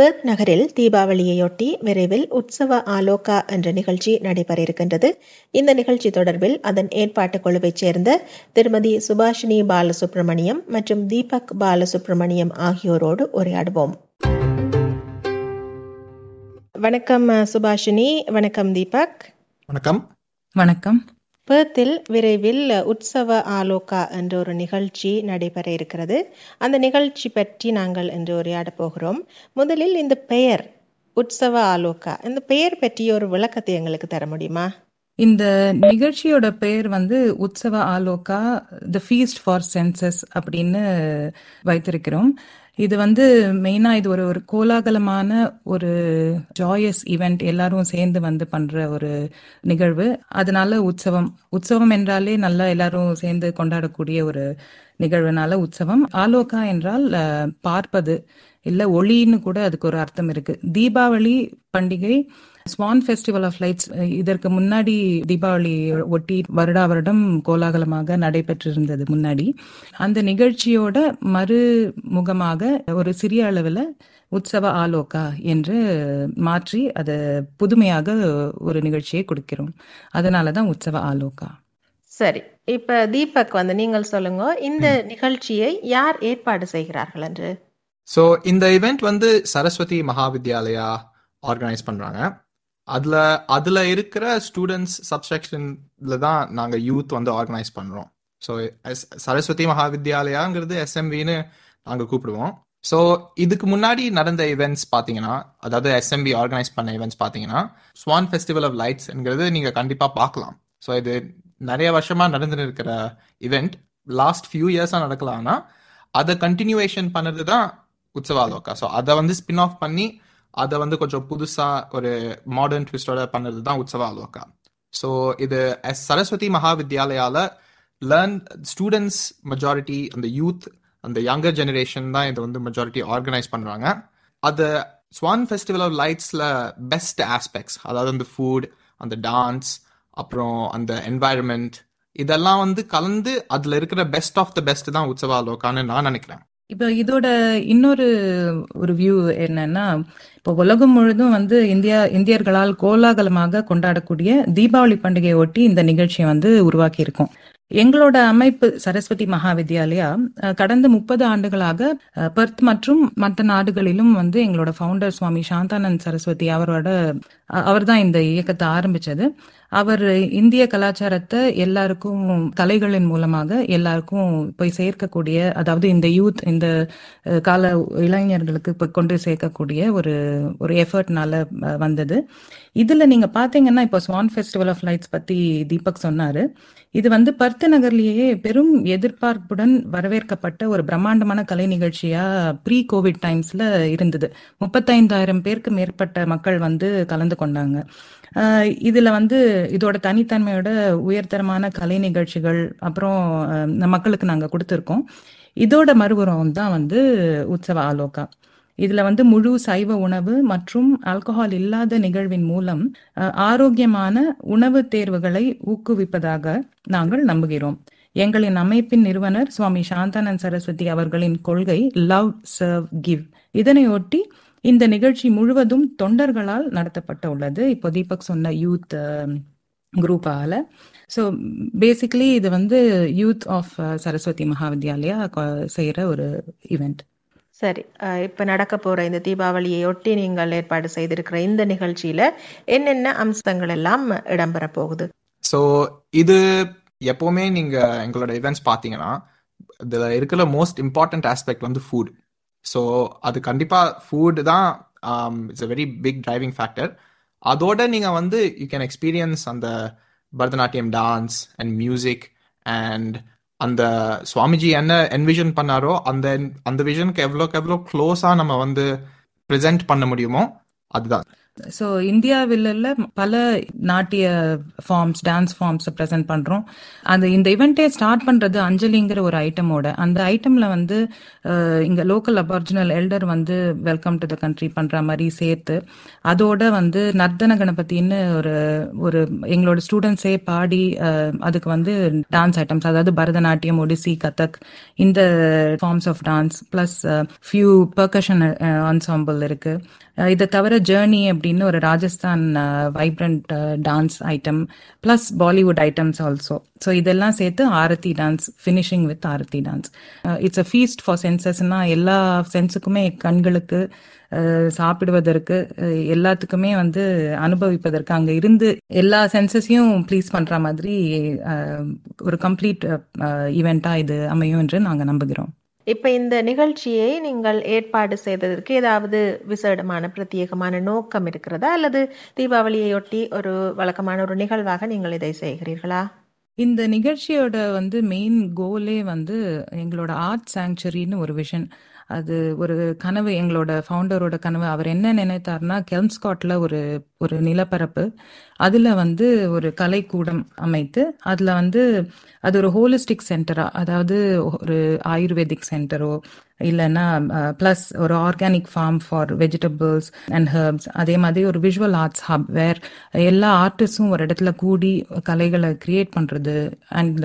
Perth நகரில் தீபாவளியையொட்டி விரைவில் உற்சவ ஆலோகா என்ற நிகழ்ச்சி நடைபெற இருக்கின்றது இந்த நிகழ்ச்சி தொடர்பில் அதன் ஏற்பாட்டுக் குழுவைச் சேர்ந்த திருமதி சுபாஷினி பாலசுப்ரமணியம் மற்றும் தீபக் பாலசுப்ரமணியம் ஆகியோரோடு உரையாடுவோம். வணக்கம் சுபாஷினி. வணக்கம் தீபக். வணக்கம். வணக்கம். பேர்த்தில் விரைவில் உற்சவ ஆலோகா என்ற ஒரு நிகழ்ச்சி நடைபெற இருக்கிறது. அந்த நிகழ்ச்சி பற்றி நாங்கள் இன்று உரையாட போகிறோம். முதலில் இந்த பெயர் உற்சவ ஆலோகா. இந்த பெயர் பற்றிய ஒரு விளக்கத்தை எங்களுக்கு தர முடியுமா? இந்த நிகழ்ச்சியோட பெயர் வந்து Utsava Aloka the feast for senses அப்படின்னு வைத்திருக்கிறோம். இது வந்து மெயினா இது ஒரு ஒரு கோலாகலமான ஒரு ஜாயஸ் ஈவெண்ட் எல்லாரும் சேர்ந்து வந்து பண்ற ஒரு நிகழ்வு. அதனால உற்சவம். உற்சவம் என்றாலே நல்லா எல்லாரும் சேர்ந்து கொண்டாடக்கூடிய ஒரு நிகழ்வுனால உற்சவம். ஆலோகா என்றால் பார்ப்பது. இல்ல ஒளின்னு கூட அதுக்கு ஒரு அர்த்தம் இருக்கு. தீபாவளி பண்டிகை ஸ்வான் ஃபெஸ்டிவல் ஆஃப் லைட்ஸ் இதற்கு முன்னாடி தீபாவளி ஒட்டி வருடா வருடம் கோலாகலமாக நடைபெற்றிருந்தது முன்னாடி. அந்த நிகழ்ச்சியோட மறுமுகமாக ஒரு சிறிய அளவில் உற்சவ ஆலோகா என்று மாற்றி அதை புதுமையாக ஒரு நிகழ்ச்சியை கொடுக்கிறோம். அதனால தான் உற்சவ ஆலோகா. சரி இப்ப தீபக் வந்து நீங்கள் சொல்லுங்க இந்த நிகழ்ச்சியை யார் ஏற்பாடு செய்கிறார்கள் என்று? ஸோ இந்த இவெண்ட் வந்து சரஸ்வதி மகாவித்யாலயா ஆர்கனைஸ் பண்றாங்க. அதுல அதுல இருக்கிற ஸ்டூடெண்ட்ஸ் சப்செக்ஷன்ல தான் நாங்க யூத் வந்து ஆர்கனைஸ் பண்றோம். ஸோ சரஸ்வதி மகாவித்யாலயாங்கிறது எஸ்எம்பின்னு நாங்க கூப்பிடுவோம். ஸோ இதுக்கு முன்னாடி நடந்த இவெண்ட்ஸ் பார்த்தீங்கன்னா அதாவது எஸ்எம்பி ஆர்கனைஸ் பண்ண இவெண்ட்ஸ் பார்த்தீங்கன்னா ஸ்வான் ஃபெஸ்டிவல் ஆஃப் லைட்ஸ்ங்கிறது நீங்க கண்டிப்பா பார்க்கலாம் ஸோ இது நிறைய வருஷமா நடந்துட்டு இருக்கிற இவெண்ட் லாஸ்ட் ஃபியூ இயர்ஸா நடக்கலாம்னா அதை கண்டினியூவேஷன் பண்ணது தான் உற்சவாலோக்கா ஸோ அதை வந்து ஸ்பின் ஆஃப் பண்ணி அதை வந்து கொஞ்சம் புதுசா ஒரு மாடர்ன் ட்விஸ்டோட பண்ணது தான் உற்சவ அலோகா. ஸோ இது எஸ் சரஸ்வதி மகாவித்யாலயால லேர்ன் ஸ்டூடெண்ட்ஸ் மெஜாரிட்டி அந்த யூத் அந்த யங்கர் ஜெனரேஷன் தான் இதை வந்து மெஜாரிட்டி ஆர்கனைஸ் பண்றாங்க. அது ஸ்வான் ஃபெஸ்டிவல் ஆஃப் லைட்ஸ்ல பெஸ்ட் ஆஸ்பெக்ட்ஸ் அதாவது அந்த ஃபுட் அந்த டான்ஸ் அப்புறம் அந்த என்வாயர்மெண்ட் இதெல்லாம் வந்து கலந்து அதுல இருக்கிற பெஸ்ட் ஆஃப் த பெஸ்ட் தான் உற்சவ அலோகான்னு நான் நினைக்கிறேன். இப்போ இதோட இன்னொரு ஒரு வியூ என்னன்னா இப்போ உலகம் முழுதும் வந்து இந்தியா இந்தியர்களால் கோலாகலமாக கொண்டாடக்கூடிய தீபாவளி பண்டிகையை ஒட்டி இந்த நிகழ்ச்சியை வந்து உருவாக்கி இருக்கோம் எங்களோட அமைப்பு சரஸ்வதி மகாவித்யாலயா கடந்த முப்பது ஆண்டுகளாக பெர்த் மற்றும் மற்ற நாடுகளிலும் வந்து எங்களோட ஃபவுண்டர் சுவாமி சாந்தானந்த் சரஸ்வதி அவரோட அவர் தான் இந்த இயக்கத்தை ஆரம்பிச்சது. அவர் இந்திய கலாச்சாரத்தை எல்லாருக்கும் கலைகளின் மூலமாக எல்லாருக்கும் போய் சேர்க்கக்கூடிய அதாவது இந்த யூத் இந்த கால இளைஞர்களுக்கு போய் கொண்டு சேர்க்கக்கூடிய ஒரு ஒரு எஃபர்ட்னால வந்தது. இதுல நீங்க பாத்தீங்கன்னா இப்போ ஸ்வான் ஃபெஸ்டிவல் ஆஃப் லைட்ஸ் பத்தி தீபக் சொன்னாரு. இது வந்து பர்த் நகர்லேயே பெரும் எதிர்பார்ப்புடன் வரவேற்கப்பட்ட ஒரு பிரம்மாண்டமான கலை நிகழ்ச்சியா ப்ரீ கோவிட் டைம்ஸ்ல இருந்தது. முப்பத்தைந்தாயிரம் பேருக்கு மேற்பட்ட மக்கள் வந்து கலந்து கொண்டாங்க. இதுல வந்து இதோட தனித்தன்மையோட உயர்தரமான கலை நிகழ்ச்சிகள் அப்புறம் மக்களுக்கு நாங்க கொடுத்துருக்கோம். இதோட மறுபுறம் தான் வந்து உற்சவ ஆலோகா. இதுல வந்து முழு சைவ உணவு மற்றும் ஆல்கஹால் இல்லாத நிகழ்வின் மூலம் ஆரோக்கியமான உணவு தேர்வுகளை ஊக்குவிப்பதாக நாங்கள் நம்புகிறோம். எங்களின் அமைப்பின் நிறுவனர் சுவாமி சாந்தானந்த் சரஸ்வதி அவர்களின் கொள்கை லவ் சர்வ் கிவ் இதனையொட்டி இந்த நிகழ்ச்சி முழுவதும் தொண்டர்களால் நடத்தப்பட்ட உள்ளது இப்போ தீபக் சொன்ன யூத் குரூப்பால. ஸோ பேசிக்கலி இது வந்து யூத் ஆஃப் சரஸ்வதி மகாவித்யாலயா கொ- செய்யற ஒரு ஈவெண்ட் சரி இப்போ நடக்க போகிற இந்த தீபாவளியையொட்டி நீங்கள் ஏற்பாடு செய்திருக்கிற இந்த நிகழ்ச்சியில என்னென்ன அம்சங்கள் எல்லாம் இடம்பெற போகுது? ஸோ இது எப்போவுமே நீங்கள் எங்களோட இவெண்ட்ஸ் பார்த்தீங்கன்னா இதில் இருக்கிற மோஸ்ட் இம்பார்ட்டன்ட் ஆஸ்பெக்ட் வந்து ஃபுட் ஸோ அது கண்டிப்பாக ஃபுட் தான் it's a very big driving factor அதோட நீங்கள் வந்து யூ கேன் எக்ஸ்பீரியன்ஸ் அந்த Bharatanatyam dance and music and அந்த சுவாமிஜி என்ன என்விஷன் பண்ணாரோ அந்த அந்த விஷனுக்கு எவ்வளோக்கு எவ்வளோ க்ளோஸாக நம்ம வந்து ப்ரெசென்ட் பண்ண முடியுமோ அதுதான். ஸோ இந்தியாவில் பல நாட்டிய ஃபார்ம்ஸ் டான்ஸ் ஃபார்ம்ஸ் ப்ரெசென்ட் பண்றோம். அந்த இந்த இவெண்ட்டே ஸ்டார்ட் பண்றது அஞ்சலிங்கிற ஒரு ஐட்டமோட அந்த ஐட்டம்ல வந்து இங்கே இங்க லோக்கல் அபார்ஜினல் எல்டர் வந்து வெல்கம் டு த கண்ட்ரி பண்ற மாதிரி சேர்த்து அதோட வந்து நர்தன கணபதின்னு ஒரு ஒரு எங்களோட ஸ்டூடெண்ட்ஸே பாடி அதுக்கு வந்து டான்ஸ் ஐட்டம்ஸ் அதாவது பரதநாட்டியம் ஒடிசி கதக் இந்த forms of dance plus few percussion ensemble இருக்கு. இதை தவிர ஜேர்னி அப்படின்னு ஒரு Rajasthan vibrant dance item plus Bollywood items also so இதெல்லாம் சேர்த்து aarti dance finishing with aarti dance it's a feast for சென்சஸ்னா எல்லா சென்ஸுக்குமே கண்களுக்கு சாப்பிடுவதற்கு எல்லாத்துக்குமே வந்து அனுபவிப்பதற்கு அங்க இருந்து எல்லா சென்சஸையும் ப்ளீஸ் பண்ற மாதிரி ஒரு கம்ப்ளீட் ஈவெண்ட்டாக இது அமையும் என்று நாங்க நம்புகிறோம். இப்போ இந்த நிகழ்ச்சியை நீங்கள் ஏற்பாடு செய்ததற்கு ஏதாவது விசேடமான பிரத்யேகமான நோக்கம் இருக்கிறதா? அல்லது தீபாவளியையொட்டி ஒரு வழக்கமான ஒரு நிகழ்வாக நீங்கள் இதை செய்கிறீர்களா? இந்த நிகழ்ச்சியோட வந்து மெயின் கோலே வந்து எங்களோட ஆர்ட் சாங்சுரின்னு ஒரு விஷன் அது ஒரு கனவு எங்களோட ஃபவுண்டரோட கனவு. அவர் என்ன நினைத்தார்னா கெல்ம்ஸ்காட்ல ஒரு ஒரு நிலப்பரப்பு. அதுல வந்து ஒரு கலைக்கூடம் அமைத்து அதுல வந்து அது ஒரு ஹோலிஸ்டிக் சென்டரா அதாவது ஒரு ஆயுர்வேதிக் சென்டரோ இல்லைன்னா ப்ளஸ் ஒரு organic farm for vegetables and herbs அதே மாதிரி ஒரு விஷுவல் ஆர்ட்ஸ் ஹப் வேர் எல்லா ஆர்டிஸ்டும் ஒரு இடத்துல கூடி கலைகளை கிரியேட் பண்றது அண்ட்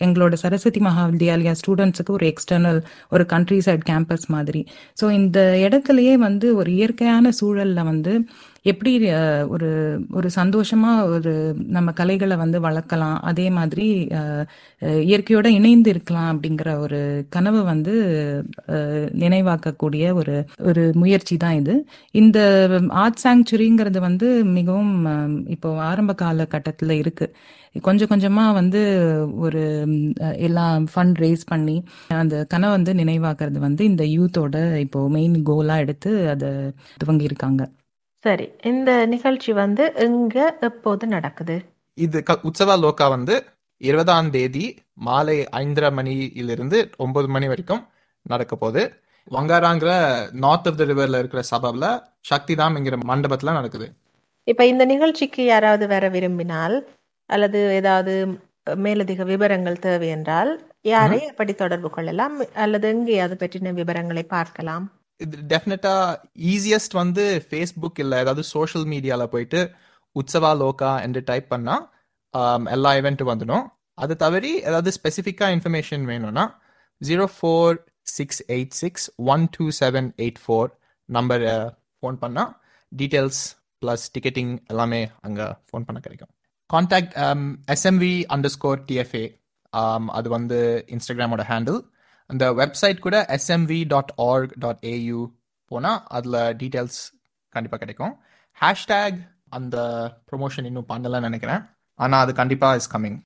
எங்களோட சரஸ்வதி மகாவித்யாலயா ஸ்டூடெண்ட்ஸுக்கு ஒரு எக்ஸ்டர்னல் ஒரு கண்ட்ரி சைட் கேம்பஸ் மாதிரி. ஸோ இந்த இடத்துலயே வந்து ஒரு இயற்கையான சூழல்ல வந்து எப்படி ஒரு ஒரு சந்தோஷமா ஒரு நம்ம கலைகளை வந்து வளர்க்கலாம் அதே மாதிரி இயற்கையோட இணைந்து இருக்கலாம் அப்படிங்கிற ஒரு கனவு வந்து நினைவாக்கக்கூடிய ஒரு ஒரு முயற்சி தான் இது. இந்த ஆர்ட் சாங்சுரிங்கிறது வந்து மிகவும் இப்போ ஆரம்ப காலகட்டத்தில் இருக்கு. கொஞ்சம் கொஞ்சமா வந்து ஒரு எல்லாம் ஃபண்ட் ரேஸ் பண்ணி அந்த கனவை வந்து நினைவாக்குறது வந்து இந்த யூத்தோட இப்போ மெயின் கோலா எடுத்து அதை துவங்கி இருக்காங்க சரி இந்த நிகழ்ச்சி வந்து எங்க எப்போது நடக்குது? இது உற்சவா லோகா வந்து இருபதாம் தேதி மாலை ஐந்தரை மணியிலிருந்து ஒன்பது மணி வரைக்கும் நடக்க போகுது. வங்காராங்கிற நார்த் ஆஃப் த ரிவர்ல இருக்கிற சபப்ல சக்திதாம்ங்கிற மண்டபத்துல நடக்குது. இப்ப இந்த நிகழ்ச்சிக்கு யாராவது வர விரும்பினால் அல்லது ஏதாவது மேலதிக விவரங்கள் தேவை என்றால் யாரை எப்படி தொடர்பு கொள்ளலாம்? அல்லது எங்கே அது பற்றின விவரங்களை பார்க்கலாம்? டெஃபினட்டா ஈஸியஸ்ட் வந்து ஃபேஸ்புக் இல்ல ஏதாவது சோஷியல் மீடியால போயிட்டு உற்சவா லோகா என்று டைப் பண்ணா எல்லா இவெண்ட்டும் வந்துடும். அது தவறி ஏதாவது ஸ்பெசிஃபிக்கா இன்ஃபர்மேஷன் வேணும்னா zero four six eight six one two seven eight four number phone பண்ணா டீட்டெயில்ஸ் ப்ளஸ் டிக்கெட்டிங் எல்லாமே அங்கே ஃபோன் பண்ண கிடைக்கும். Contact SMV underscore TFA அது வந்து இன்ஸ்டாகிராமோட ஹேண்டில் அந்த வெப்சைட் கூட SMV dot org dot AU போனால் அதில் டீட்டெயில்ஸ் கண்டிப்பாக கிடைக்கும். ஹேஷ்டேக் அந்த ப்ரொமோஷன் இன்னும் பண்ணலன்னு நினைக்கிறேன். ஆனால் அது கண்டிப்பாக இஸ் கம்மிங்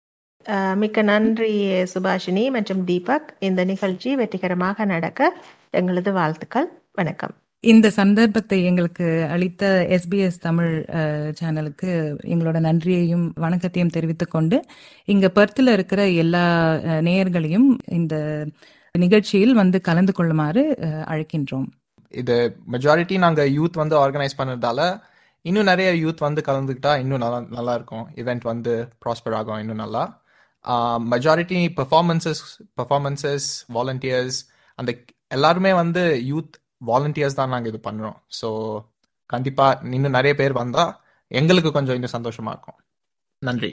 மிக்க நன்றி சுபாஷினி மற்றும் தீபக். இந்த நிகழ்ச்சி வெற்றிகரமாக நடக்க எங்களது வாழ்த்துக்கள். வணக்கம். இந்த சந்தர்ப்பத்தை எங்களுக்கு அளித்த எஸ்பிஎஸ் தமிழ் சேனலுக்கு எங்களோட நன்றியையும் வணக்கத்தையும் தெரிவித்துக் கொண்டு இங்க பெர்த்தில் இருக்கிற எல்லா நேயர்களையும் இந்த நிகழ்ச்சியில் வந்து கலந்து கொள்ளுமாறு அழைக்கின்றோம். இது மெஜாரிட்டி நாங்கள் யூத் வந்து ஆர்கனைஸ் பண்ணதால இன்னும் நிறைய யூத் வந்து கலந்துக்கிட்டா இன்னும் நல்லா நல்லா இருக்கும். இவெண்ட் வந்து ப்ராஸ்பர் ஆகும் இன்னும் நல்லா. மெஜாரிட்டி பெர்ஃபார்மன்சஸ் பெர்ஃபார்மன்சஸ் வாலண்டியர்ஸ் அந்த எல்லாருமே வந்து யூத் வாலண்டியர்ஸ் தான் நாங்கள் இது பண்ணுறோம் ஸோ கண்டிப்பாக இன்னும் நிறைய பேர் வந்தால் எங்களுக்கு கொஞ்சம் இன்னும் சந்தோஷமாக இருக்கும். நன்றி.